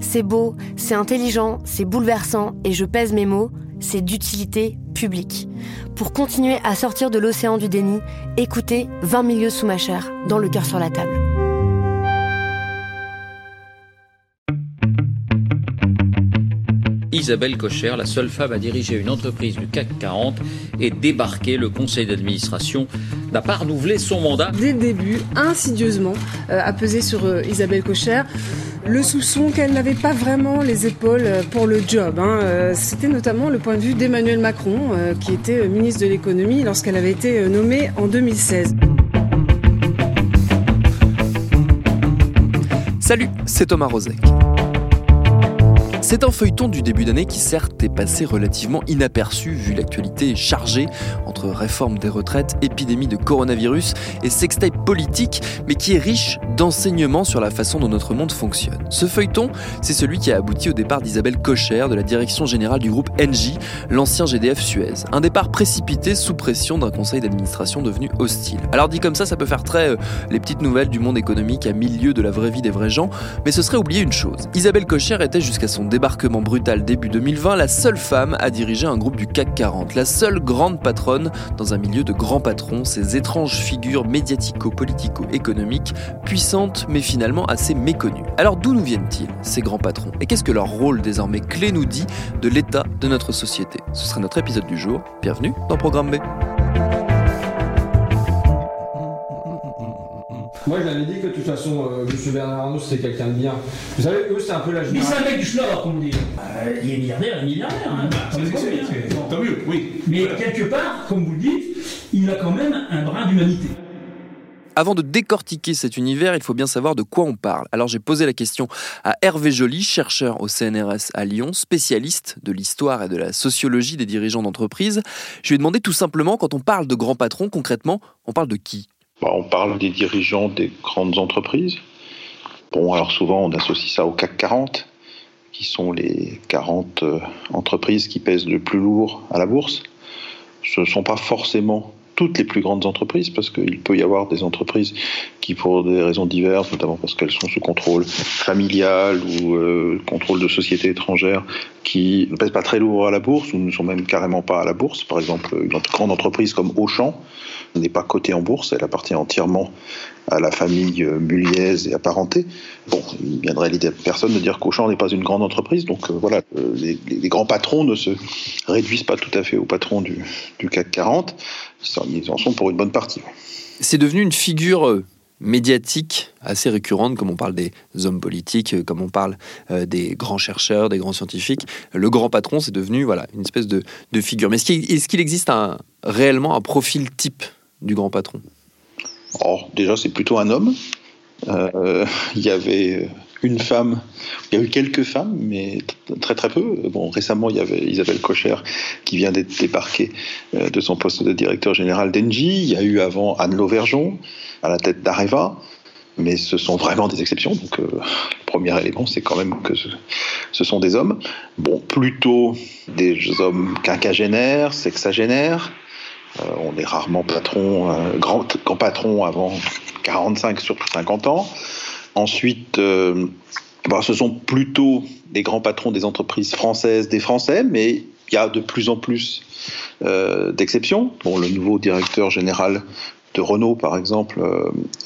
C'est beau, c'est intelligent, c'est bouleversant, et je pèse mes mots, c'est d'utilité publique. Pour continuer à sortir de l'océan du déni, écoutez 20 milieux sous ma chair, dans le cœur sur la table. Isabelle Cocher, la seule femme à diriger une entreprise du CAC 40 et débarquer le conseil d'administration, n'a pas renouvelé son mandat. Dès le début, insidieusement, euh, a pesé sur euh, Isabelle Cocher le soupçon qu'elle n'avait pas vraiment les épaules euh, pour le job. Hein. Euh, C'était notamment le point de vue d'Emmanuel Macron, euh, qui était ministre de l'économie lorsqu'elle avait été nommée en 2016. Salut, c'est Thomas Rozek. C'est un feuilleton du début d'année qui certes est passé relativement inaperçu vu l'actualité chargée entre réforme des retraites, épidémie de coronavirus et sextape politique, mais qui est riche d'enseignements sur la façon dont notre monde fonctionne. Ce feuilleton, c'est celui qui a abouti au départ d'Isabelle Cocher de la direction générale du groupe NJ, l'ancien GDF Suez. Un départ précipité sous pression d'un conseil d'administration devenu hostile. Alors dit comme ça, ça peut faire très euh, les petites nouvelles du monde économique à milieu de la vraie vie des vrais gens, mais ce serait oublier une chose. Isabelle Cocher était jusqu'à son débarquement brutal début 2020 la seule femme à diriger un groupe du CAC 40, la seule grande patronne dans un milieu de grands patrons, ces étranges figures médiatico-politico-économiques, puissantes mais finalement assez méconnues. Alors d'où nous viennent-ils, ces grands patrons? Et qu'est-ce que leur rôle désormais clé nous dit de l'état de notre société? Ce sera notre épisode du jour. Bienvenue dans Programme B. Moi, je l'avais dit que de toute façon, euh, M. Bernard Arnault, c'était quelqu'un de bien. Vous savez, eux, c'est un peu la Mais c'est génération. un mec du schnorr, comme on dit. Euh, il est milliardaire, il est milliardaire. Hein. Me convient. Tant mieux, oui. Mais quelque part, comme vous le dites, il a quand même un brin d'humanité. Avant de décortiquer cet univers, il faut bien savoir de quoi on parle. Alors j'ai posé la question à Hervé Joly, chercheur au CNRS à Lyon, spécialiste de l'histoire et de la sociologie des dirigeants d'entreprise. Je lui ai demandé tout simplement, quand on parle de grands patrons, concrètement, on parle de qui? Bah, on parle des dirigeants des grandes entreprises. Bon, alors souvent on associe ça au CAC 40, qui sont les 40 euh, entreprises qui pèsent le plus lourd à la bourse. Ce ne sont pas forcément toutes les plus grandes entreprises, parce qu'il peut y avoir des entreprises qui, pour des raisons diverses, notamment parce qu'elles sont sous contrôle familial ou euh, contrôle de sociétés étrangères, qui ne pèsent pas très lourd à la bourse ou ne sont même carrément pas à la bourse. Par exemple, une grande entreprise comme Auchan n'est pas cotée en bourse, elle appartient entièrement à la famille euh, Muliez et apparentée. Bon, il viendrait l'idée à personne de dire qu'Auchan n'est pas une grande entreprise, donc euh, voilà, euh, les, grands patrons ne se réduisent pas tout à fait aux patrons du, du CAC 40, ils en- sont pour une bonne partie. C'est devenu une figure médiatique assez récurrente, comme on parle des hommes politiques, comme on parle des grands chercheurs, des grands scientifiques. Le grand patron, c'est devenu voilà, une espèce de, de figure. Mais est-ce qu'il existe réellement un profil type du grand patron Or, déjà, c'est plutôt un homme. Euh, il y avait une femme, il y a eu quelques femmes, mais très très peu. Bon, récemment, il y avait Isabelle Cocher qui vient d'être débarquée euh, de son poste de directeur général d'Engie. Il y a eu avant Anne Lauvergeon à la tête d'Areva. Mais ce sont vraiment des exceptions. Donc, euh, le premier élément, c'est quand même que ce sont des hommes. Bon, plutôt des hommes quinquagénaires, sexagénaires. Euh, on est rarement patron, euh, grand, patron avant 45, surtout 50 ans. Ensuite, euh, bah, ce sont plutôt des grands patrons des entreprises françaises, des Français, mais il y a de plus en plus d'exceptions. Bon, le nouveau directeur général de Renault, par exemple,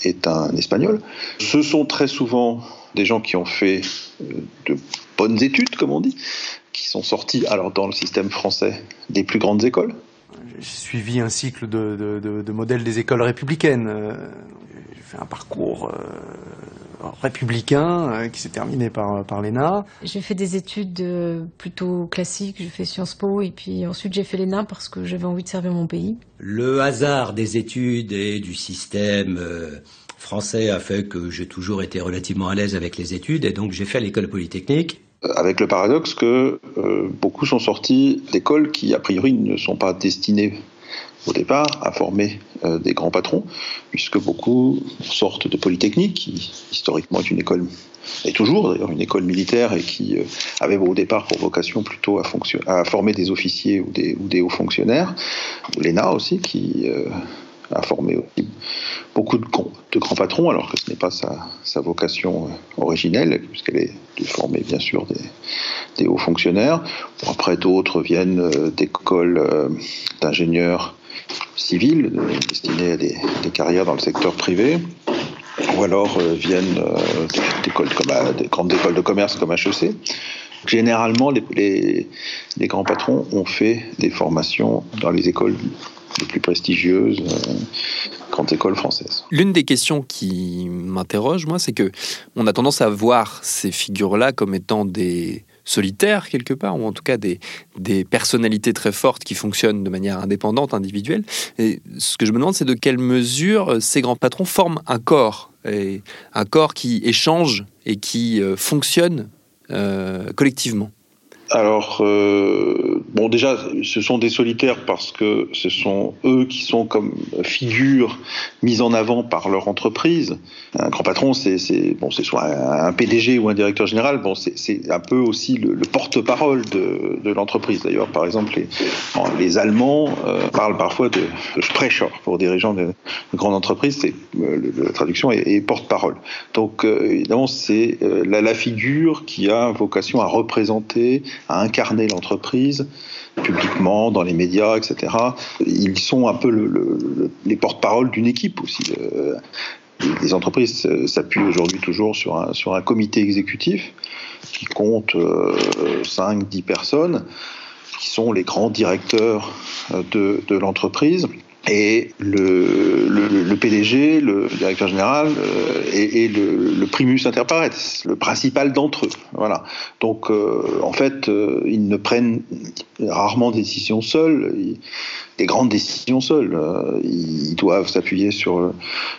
est un Espagnol. Ce sont très souvent des gens qui ont fait de bonnes études, comme on dit, qui sont sortis alors dans le système français des plus grandes écoles. J'ai suivi un cycle de, de, de, modèles des écoles républicaines. J'ai fait un parcours républicain euh, qui s'est terminé par, par l'ENA. J'ai fait des études euh, plutôt classiques, j'ai fait Sciences Po et puis ensuite j'ai fait l'ENA parce que j'avais envie de servir mon pays. Le hasard des études et du système euh, français a fait que j'ai toujours été relativement à l'aise avec les études et donc j'ai fait l'école polytechnique. Avec le paradoxe que beaucoup sont sortis d'écoles qui a priori ne sont pas destinées au départ à former euh, des grands patrons, puisque beaucoup sortent de Polytechnique, qui historiquement est une école, et toujours d'ailleurs une école militaire, et qui euh, avait au départ pour vocation plutôt à, former des officiers ou des, ou des hauts fonctionnaires, l'ENA aussi, qui euh, a formé aussi beaucoup de, de, grands patrons, alors que ce n'est pas sa, vocation originelle, puisqu'elle est de former bien sûr des, hauts fonctionnaires. après, d'autres viennent d'écoles d'ingénieurs civils destinés à des, carrières dans le secteur privé ou alors euh, viennent euh, d'écoles comme des grandes écoles de commerce comme HEC. Généralement, les, grands patrons ont fait des formations dans les écoles les plus prestigieuses, grandes écoles françaises. L'une des questions qui m'interroge, moi, c'est que on a tendance à voir ces figures-là comme étant des solitaires quelque part, ou en tout cas des, des personnalités très fortes qui fonctionnent de manière indépendante, individuelle. Et ce que je me demande, c'est de quelle mesure euh, ces grands patrons forment un corps, et un corps qui échange et qui euh, fonctionne euh, collectivement. Alors, euh, bon, déjà, ce sont des solitaires parce que ce sont eux qui sont comme figures mises en avant par leur entreprise. Un grand patron, c'est bon, c'est soit un PDG ou un directeur général. Bon, c'est un peu aussi le, porte-parole de, de l'entreprise. D'ailleurs, par exemple, les, les Allemands euh, parlent parfois de, de Sprecher pour dirigeants de, de grandes entreprises. C'est euh, la traduction est, porte-parole. Donc, euh, évidemment, c'est la, la figure qui a vocation à représenter à incarner l'entreprise publiquement, dans les médias, etc. Ils sont un peu les porte-parole d'une équipe aussi. Euh, les entreprises s'appuient aujourd'hui toujours sur un, sur un comité exécutif qui compte 5-10 euh, personnes, qui sont les grands directeurs euh, de, de l'entreprise et le, le, PDG, le directeur général, euh, et, le, primus inter pares, le principal d'entre eux. Voilà. Donc, euh, en fait, euh, ils ne prennent rarement des décisions seuls, des grandes décisions seuls. ils doivent s'appuyer sur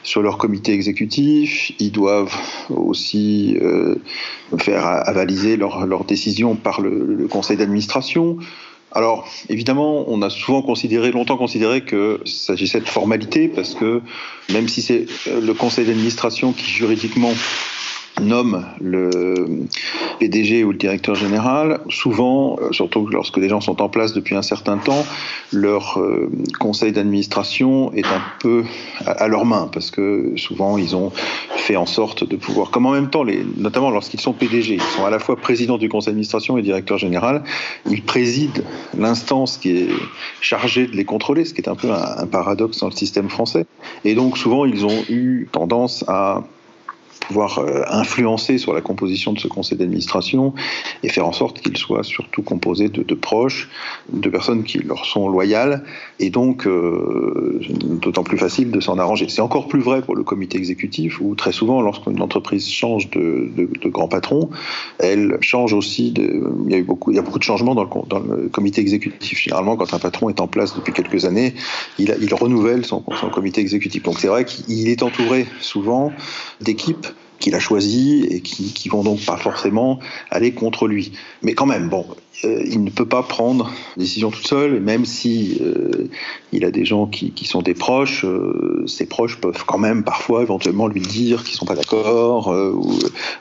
sur leur comité exécutif. Ils doivent aussi faire avaliser leurs leur décisions par le conseil d'administration. Alors, évidemment, on a souvent considéré, longtemps considéré que s'agissait de formalité, parce que même si c'est le conseil d'administration qui juridiquement nomme le PDG ou le directeur général, souvent, euh, surtout lorsque les gens sont en place depuis un certain temps, leur euh, conseil d'administration est un peu à, leur main parce que souvent ils ont fait en sorte de pouvoir, comme en même temps, notamment lorsqu'ils sont PDG, ils sont à la fois président du conseil d'administration et directeur général, ils président l'instance qui est chargée de les contrôler, ce qui est un peu un paradoxe dans le système français. Et donc souvent ils ont eu tendance à pouvoir euh, influencer sur la composition de ce conseil d'administration et faire en sorte qu'il soit surtout composé de, proches, de personnes qui leur sont loyales, et donc euh, d'autant plus facile de s'en arranger. C'est encore plus vrai pour le comité exécutif, où très souvent, lorsqu'une entreprise change de, grand patron, elle change aussi. Il y a beaucoup, il y a beaucoup de changements dans le, comité exécutif. Généralement, quand un patron est en place depuis quelques années, il, renouvelle son comité exécutif. Donc c'est vrai qu'il est entouré souvent d'équipes qu'il a choisi et qui, qui vont donc pas forcément aller contre lui. Mais quand même, bon, euh, il ne peut pas prendre décision tout seul, même si euh, il a des gens qui, qui sont des proches, euh, ses proches peuvent quand même parfois éventuellement lui dire qu'ils sont pas d'accord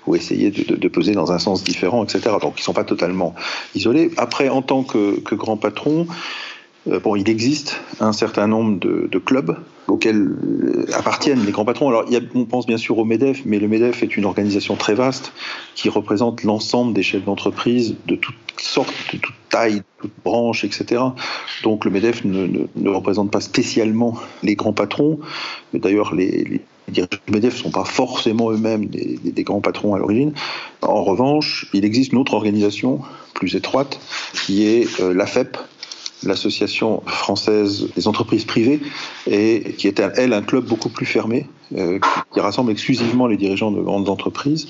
ou, essayer de, de, peser dans un sens différent, etc. Donc ils sont pas totalement isolés. Après, en tant que grand patron, bon, il existe un certain nombre de, clubs auxquels euh, appartiennent les grands patrons. Alors, on pense bien sûr au MEDEF, mais le MEDEF est une organisation très vaste qui représente l'ensemble des chefs d'entreprise de toutes sortes, de toutes tailles, de toutes branches, etc. Donc, le MEDEF ne, ne, représente pas spécialement les grands patrons, d'ailleurs, les, dirigeants du MEDEF ne sont pas forcément eux-mêmes des, des, grands patrons à l'origine. En revanche, il existe une autre organisation plus étroite qui est euh, l'AFEP, l'association française des entreprises privées, et qui est, elle, un club beaucoup plus fermé, euh, qui rassemble exclusivement les dirigeants de grandes entreprises.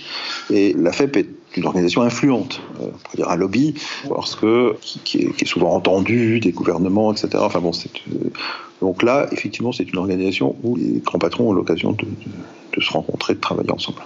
Et la FEP est une organisation influente, euh, on pourrait dire un lobby, parce que qui, est, souvent entendu des gouvernements, etc. Enfin bon, euh, donc là, effectivement, c'est une organisation où les grands patrons ont l'occasion de, de se rencontrer, de travailler ensemble.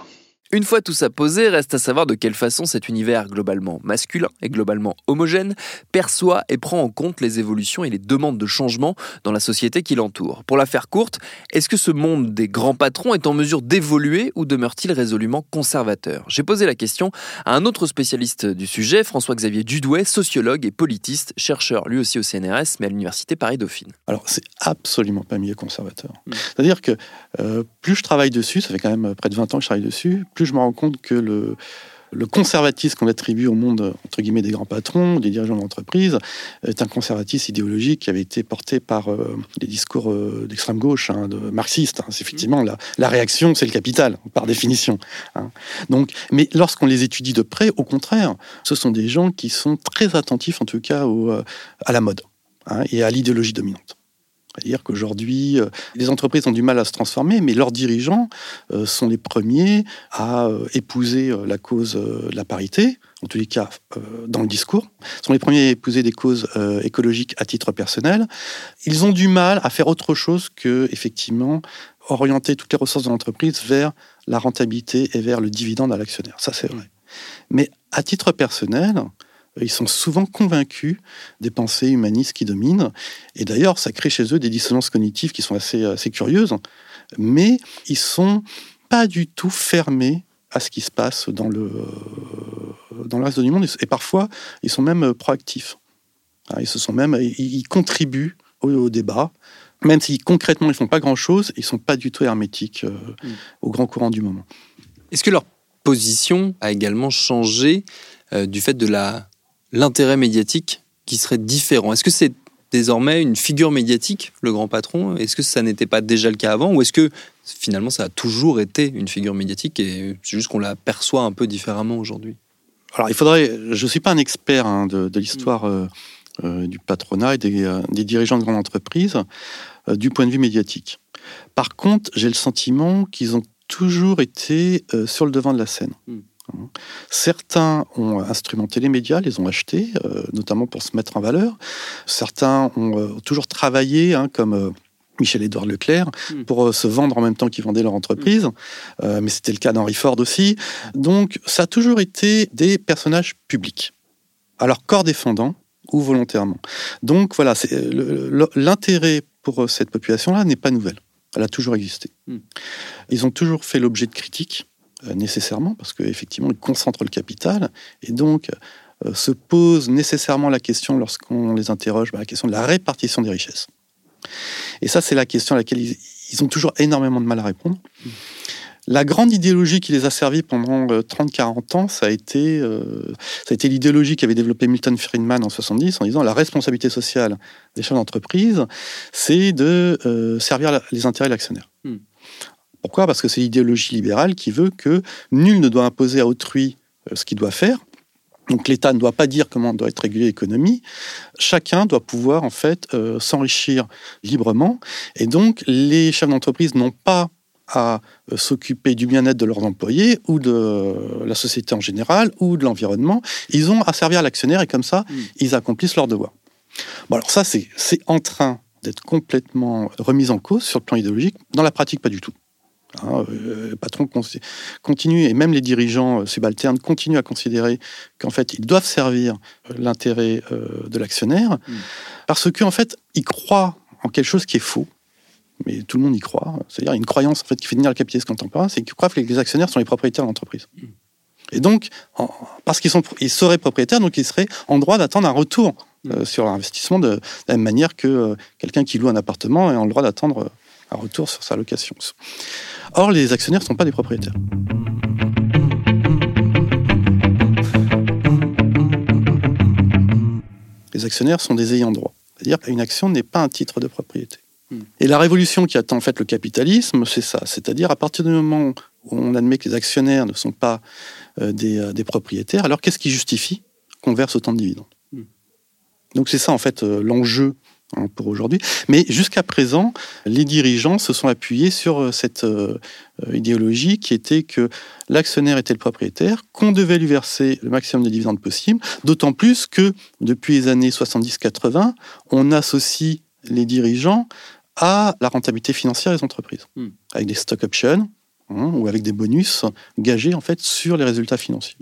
Une fois tout ça posé, reste à savoir de quelle façon cet univers globalement masculin et globalement homogène perçoit et prend en compte les évolutions et les demandes de changement dans la société qui l'entoure. Pour la faire courte, est-ce que ce monde des grands patrons est en mesure d'évoluer ou demeure-t-il résolument conservateur? J'ai posé la question à un autre spécialiste du sujet, François-Xavier Dudouet, sociologue et politiste, chercheur lui aussi au CNRS, mais à l'université Paris-Dauphine. Alors c'est absolument pas milieu conservateur. Mmh. C'est-à-dire que euh, plus je travaille dessus, ça fait quand même près de 20 ans que je travaille dessus, plus je me rends compte que le, conservatisme qu'on attribue au monde, entre guillemets, des grands patrons, des dirigeants d'entreprise, est un conservatisme idéologique qui avait été porté par euh, les discours euh, d'extrême gauche, hein, de marxistes. Hein. Effectivement la, réaction, c'est le capital, par définition. Hein. Donc, mais lorsqu'on les étudie de près, au contraire, ce sont des gens qui sont très attentifs, en tout cas, euh, à la mode hein, et à l'idéologie dominante. C'est-à-dire qu'aujourd'hui, euh, les entreprises ont du mal à se transformer, mais leurs dirigeants euh, sont les premiers à euh, épouser la cause de la parité, en tous les cas dans le discours, sont les premiers à épouser des causes écologiques à titre personnel. Ils ont du mal à faire autre chose que, effectivement, orienter toutes les ressources de l'entreprise vers la rentabilité et vers le dividende à l'actionnaire. Ça, c'est vrai. Mais à titre personnel, ils sont souvent convaincus des pensées humanistes qui dominent. Et d'ailleurs, ça crée chez eux des dissonances cognitives qui sont assez, assez curieuses. Mais ils sont pas du tout fermés à ce qui se passe dans le, dans le reste du monde. Et parfois, ils sont même proactifs. Hein, ils, se sont même, ils contribuent au, débat. Même si concrètement, ils font pas grand-chose, ils sont pas du tout hermétiques euh, mm. au grand courant du moment. Est-ce que leur position a également changé euh, du fait de la l'intérêt médiatique qui serait différent Est-ce que c'est désormais une figure médiatique, le grand patron? Est-ce que ça n'était pas déjà le cas avant? Ou est-ce que finalement ça a toujours été une figure médiatique et c'est juste qu'on la perçoit un peu différemment aujourd'hui? Alors il faudrait, je ne suis pas un expert hein, de, l'histoire euh, euh, du patronat et des, euh, dirigeants de grandes entreprises du point de vue médiatique. Par contre, j'ai le sentiment qu'ils ont toujours été sur le devant de la scène. Hmm. Certains ont instrumenté les médias, les ont achetés, euh, notamment pour se mettre en valeur. Certains ont euh, toujours travaillé, hein, comme euh, Michel-Édouard Leclerc, hmm. pour se vendre en même temps qu'ils vendaient leur entreprise. Hmm. mais c'était le cas d'Henry Ford aussi. Donc, ça a toujours été des personnages publics. Alors, corps défendant ou volontairement. Donc, voilà, l'intérêt pour cette population-là n'est pas nouvelle. Elle a toujours existé. Hmm. Ils ont toujours fait l'objet de critiques nécessairement, parce qu'effectivement, ils concentrent le capital, et donc euh, se pose nécessairement la question, lorsqu'on les interroge, bah, la question de la répartition des richesses. Et ça, c'est la question à laquelle ils, ont toujours énormément de mal à répondre. La grande idéologie qui les a servis pendant 30-40 euh, ans, ça a été, été l'idéologie qu'avait développée Milton Friedman en 70 en disant la responsabilité sociale des chefs d'entreprise, c'est de servir les intérêts de l'actionnaire. Hmm. Pourquoi? Parce que c'est l'idéologie libérale qui veut que nul ne doit imposer à autrui euh, ce qu'il doit faire. Donc l'État ne doit pas dire comment doit être régulée l'économie. Chacun doit pouvoir en fait euh, s'enrichir librement. Et donc les chefs d'entreprise n'ont pas à euh, s'occuper du bien-être de leurs employés ou de la société en général ou de l'environnement. Ils ont à servir l'actionnaire et comme ça, mmh. ils accomplissent leur devoir. Bon alors ça, c'est en train d'être complètement remis en cause sur le plan idéologique. Dans la pratique, pas du tout. Hein, euh, le patron continue, et même les dirigeants euh, subalternes continuent à considérer qu'en fait, ils doivent servir euh, l'intérêt de l'actionnaire, mm. parce qu'en en fait, ils croient en quelque chose qui est faux. Mais tout le monde y croit. C'est-à-dire une croyance en fait, qui fait tenir le capitalisme contemporain, c'est qu'ils croient que les actionnaires sont les propriétaires de l'entreprise. Mm. Et donc, parce qu'ils sont, ils seraient propriétaires, donc ils seraient en droit d'attendre un retour mm. sur l'investissement de, de, la même manière que quelqu'un qui loue un appartement est en droit d'attendre un retour sur sa location. Or, les actionnaires ne sont pas des propriétaires. Les actionnaires sont des ayants droit. C'est-à-dire qu'une action n'est pas un titre de propriété. Et la révolution qui attend en fait le capitalisme, c'est ça. C'est-à-dire à partir du moment où on admet que les actionnaires ne sont pas euh, des, des, propriétaires, alors qu'est-ce qui justifie qu'on verse autant de dividendes? Donc c'est ça en fait l'enjeu Hein, pour aujourd'hui. Mais jusqu'à présent, les dirigeants se sont appuyés sur euh, cette euh, euh, idéologie qui était que l'actionnaire était le propriétaire, qu'on devait lui verser le maximum de dividendes possible, d'autant plus que depuis les années 70-80, on associe les dirigeants à la rentabilité financière des entreprises, hmm. avec des stock options, hein, ou avec des bonus gagés en fait sur les résultats financiers.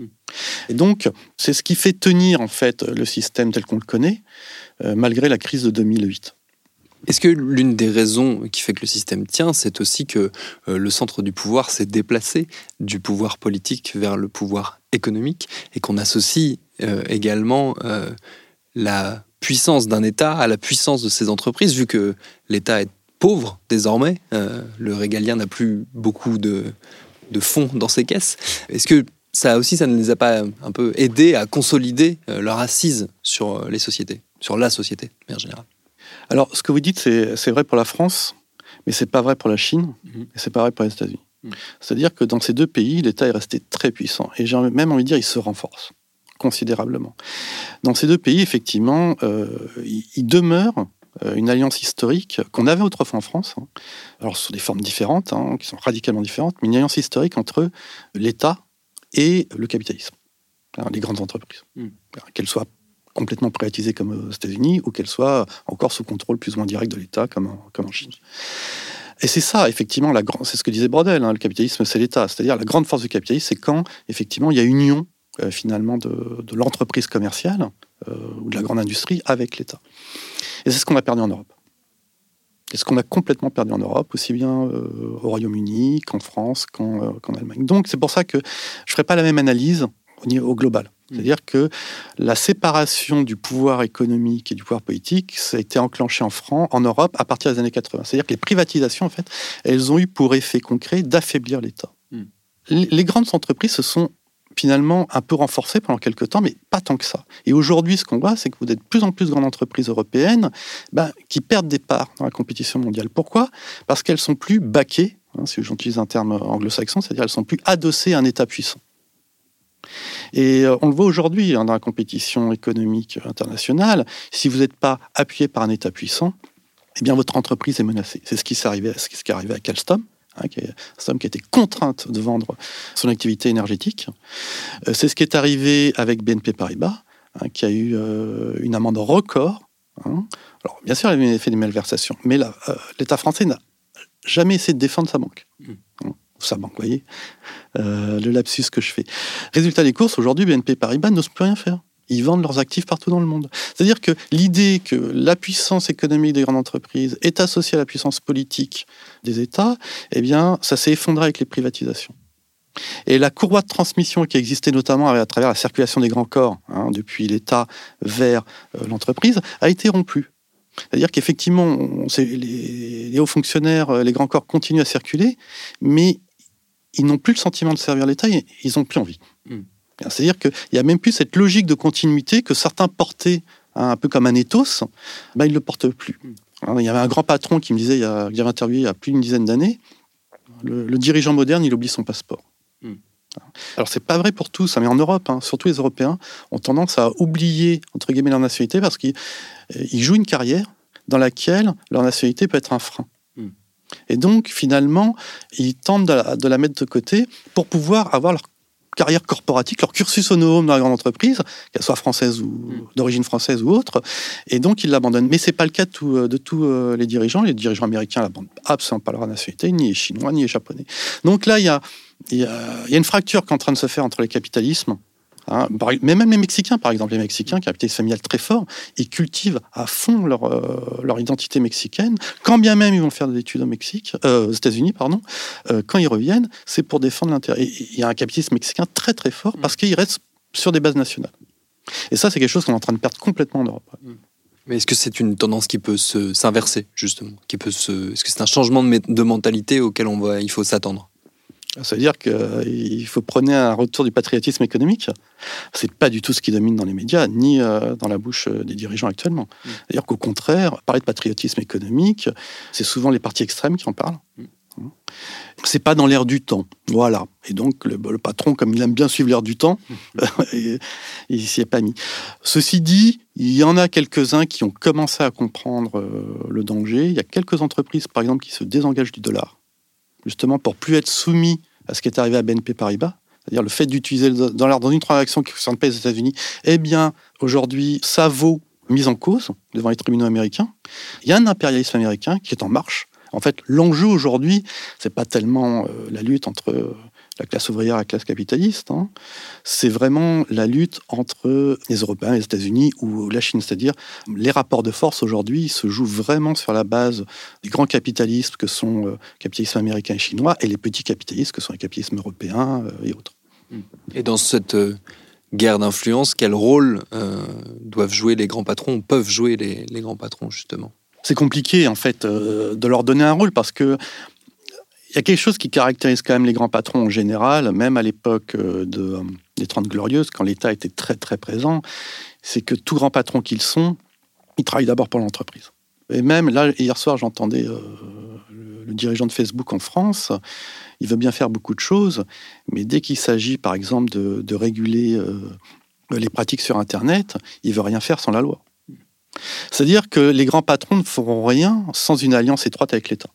Et donc, c'est ce qui fait tenir en fait le système tel qu'on le connaît, euh, malgré la crise de 2008. Est-ce que l'une des raisons qui fait que le système tient, c'est aussi que euh, le centre du pouvoir s'est déplacé du pouvoir politique vers le pouvoir économique et qu'on associe euh, également la puissance d'un État à la puissance de ses entreprises, vu que l'État est pauvre désormais, le régalien n'a plus beaucoup de, de fonds dans ses caisses. Est-ce que ça aussi, ça ne les a pas un peu aidés à consolider leur assise sur les sociétés sur la société, de manière générale? Alors, ce que vous dites, c'est vrai pour la France, mais c'est pas vrai pour la Chine, mhm. et c'est pas vrai pour les États-Unis. Mhm. C'est-à-dire que dans ces deux pays, l'État est resté très puissant, et j'ai même envie de dire, il se renforce considérablement. Dans ces deux pays, effectivement, euh, il, demeure euh, une alliance historique qu'on avait autrefois en France, hein. alors sous des formes différentes, hein, qui sont radicalement différentes, mais une alliance historique entre l'État et le capitalisme, les grandes entreprises, mhm. qu'elles soient complètement privatisée comme aux États-Unis ou qu'elle soit encore sous contrôle plus ou moins direct de l'État comme en, comme en Chine. Et c'est ça, effectivement, la c'est ce que disait Brodel, hein, le capitalisme, c'est l'État. C'est-à-dire la grande force du capitalisme, c'est quand, effectivement, il y a union, euh, finalement, de, de l'entreprise commerciale euh, ou de la grande industrie avec l'État. Et c'est ce qu'on a perdu en Europe. C'est ce qu'on a complètement perdu en Europe, aussi bien euh, au Royaume-Uni qu'en France, qu'en Allemagne. Donc c'est pour ça que je ne ferai pas la même analyse au, niveau, au global. C'est-à-dire que la séparation du pouvoir économique et du pouvoir politique, ça a été enclenché en France, en Europe, à partir des années 80. C'est-à-dire que les privatisations, en fait, elles ont eu pour effet concret d'affaiblir l'État. Hmm. Les grandes entreprises se sont finalement un peu renforcées pendant quelques temps, mais pas tant que ça. Et aujourd'hui, ce qu'on voit, c'est que vous êtes de plus en plus de grandes entreprises européennes ben, qui perdent des parts dans la compétition mondiale. Pourquoi? Parce qu'elles sont plus baquées, hein, si j'utilise un terme anglo-saxon, c'est-à-dire elles sont plus adossées à un État puissant. Et euh, on le voit aujourd'hui hein, dans la compétition économique internationale. Si vous n'êtes pas appuyé par un État puissant, eh bien votre entreprise est menacée. C'est ce qui s'est arrivé, ce qui est arrivé à Calstom. Hein, qui Alstom qui a été contrainte de vendre son activité énergétique. Euh, c'est ce qui est arrivé avec BNP Paribas, hein, qui a eu euh, une amende record. Alors, bien sûr, il avait fait des malversations, mais l'État français n'a jamais essayé de défendre sa banque. Mmh sa banque, vous voyez, euh, le lapsus que je fais. Résultat des courses, aujourd'hui, BNP Paribas n'ose plus rien faire. Ils vendent leurs actifs partout dans le monde. C'est-à-dire que l'idée que la puissance économique des grandes entreprises est associée à la puissance politique des États, eh bien, ça s'est effondré avec les privatisations. Et la courroie de transmission qui existait notamment à travers la circulation des grands corps, hein, depuis l'État vers euh, l'entreprise, a été rompue. C'est-à-dire qu'effectivement, les, hauts fonctionnaires, euh, les grands corps continuent à circuler, mais ils n'ont plus le sentiment de servir l'État, ils n'ont plus envie. Hmm. C'est-à-dire qu'il n'y a même plus cette logique de continuité que certains portaient hein, un peu comme un ethos, ben, ils ne le portent plus. Hmm. Hein, il y avait un grand patron qui me disait, il y a, il interviewé il y a plus d'une dizaine d'années, le, dirigeant moderne, il oublie son passeport. Hmm. Alors c'est pas vrai pour tous, mais en Europe, surtout les Européens, ont tendance à oublier entre guillemets leur nationalité parce qu'ils jouent une carrière dans laquelle leur nationalité peut être un frein. Et donc, finalement, ils tentent de la, mettre de côté pour pouvoir avoir leur carrière corporatique, leur cursus honorum dans la grande entreprise, qu'elle soit française ou mm. d'origine française ou autre, et donc ils l'abandonnent. Mais c'est pas le cas de, de tous euh, les dirigeants. Les dirigeants américains l'abandonnent absolument pas leur nationalité, ni les chinois, ni les japonais. Donc là, il y a, il y a une fracture qui est en train de se faire entre les capitalismes Hein, mais même les Mexicains, par exemple, les Mexicains qui ont un capital familial très fort, ils cultivent à fond leur, euh, leur identité mexicaine. Quand bien même ils vont faire des études au Mexique, euh, aux États-Unis, pardon, euh, quand ils reviennent, c'est pour défendre l'intérêt. Il y a un capitalisme mexicain très très fort parce qu'il reste sur des bases nationales. Et ça, c'est quelque chose qu'on est en train de perdre complètement en Europe. Mais est-ce que c'est une tendance qui peut s'inverser, justement? Qui peut se... Est-ce que c'est un changement de, de mentalité auquel on va, il faut s'attendre? Ça veut dire qu'il faut prôner un retour du patriotisme économique. C'est pas du tout ce qui domine dans les médias, ni euh, dans la bouche des dirigeants actuellement. Mm. C'est-à-dire qu'au contraire, parler de patriotisme économique, c'est souvent les partis extrêmes qui en parlent. Mm. C'est pas dans l'air du temps, voilà. Et donc le, patron, comme il aime bien suivre l'air du temps, il s'y est pas mis. Ceci dit, il y en a quelques-uns qui ont commencé à comprendre euh, le danger. Il y a quelques entreprises, par exemple, qui se désengagent du dollar, justement pour plus être soumis à ce qui est arrivé à BNP Paribas. C'est-à-dire le fait d'utiliser dollar dans une transaction qui ne concerne pas les États-Unis, eh bien, aujourd'hui, ça vaut mise en cause devant les tribunaux américains. Il y a un impérialisme américain qui est en marche en fait, l'enjeu aujourd'hui, c'est pas tellement euh, la lutte entre euh, la classe ouvrière et la classe capitaliste, hein. c'est vraiment la lutte entre les Européens, les États-Unis ou la Chine. C'est-à-dire, les rapports de force aujourd'hui se jouent vraiment sur la base des grands capitalistes que sont le euh, capitalisme américain et chinois et les petits capitalistes que sont les capitalismes européens et autres. Et dans cette guerre d'influence, quel rôle doivent jouer les grands patrons, ou peuvent jouer les grands patrons, justement? C'est compliqué en fait euh, de leur donner un rôle parce que il y a quelque chose qui caractérise quand même les grands patrons en général, même à l'époque euh, de, des Trente Glorieuses, quand l'État était très très présent, c'est que tout grand patron qu'ils sont, ils travaillent d'abord pour l'entreprise. Et même là, hier soir, j'entendais euh, le, dirigeant de Facebook en France, il veut bien faire beaucoup de choses, mais dès qu'il s'agit, par exemple, de, réguler les pratiques sur Internet, il veut rien faire sans la loi. C'est-à-dire que les grands patrons ne feront rien sans une alliance étroite avec l'État.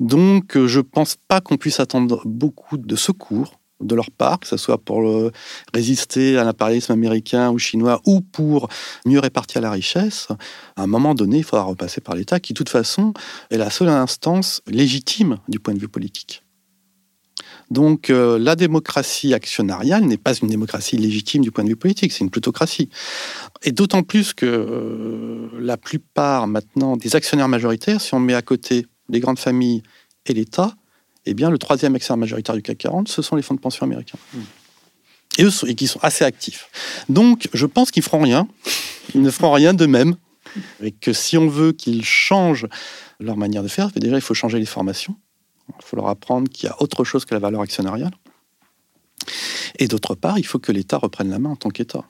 Donc, euh, je ne pense pas qu'on puisse attendre beaucoup de secours de leur part, que ce soit pour résister à l'impérialisme américain ou chinois ou pour mieux répartir la richesse. À un moment donné, il faudra repasser par l'État, qui, de toute façon, est la seule instance légitime du point de vue politique. Donc euh, la démocratie actionnariale n'est pas une démocratie légitime du point de vue politique, c'est une plutocratie. Et d'autant plus que euh, la plupart maintenant des actionnaires majoritaires, si on met à côté les grandes familles et l'État, eh bien le troisième actionnaire majoritaire du CAC 40, ce sont les fonds de pension américains. Et eux, et qui sont assez actifs. Donc je pense qu'ils feront rien, ils ne feront rien d'eux-mêmes, et que si on veut qu'ils changent leur manière de faire, déjà il faut changer les formations. Il faut leur apprendre qu'il y a autre chose que la valeur actionnariale. Et d'autre part, il faut que l'État reprenne la main en tant qu'État.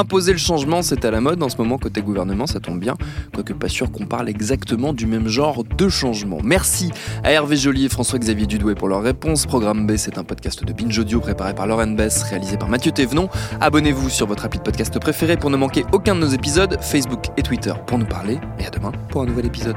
Imposer le changement, c'est à la mode en ce moment côté gouvernement, ça tombe bien, quoique pas sûr qu'on parle exactement du même genre de changement. Merci à Hervé Joly et François-Xavier Dudoué pour leur réponse. Programme B, c'est un podcast de Binge Audio préparé par Lauren Bess, réalisé par Mathieu Thévenon. Abonnez-vous sur votre appli podcast préféré pour ne manquer aucun de nos épisodes, Facebook et Twitter pour nous parler, et à demain pour un nouvel épisode.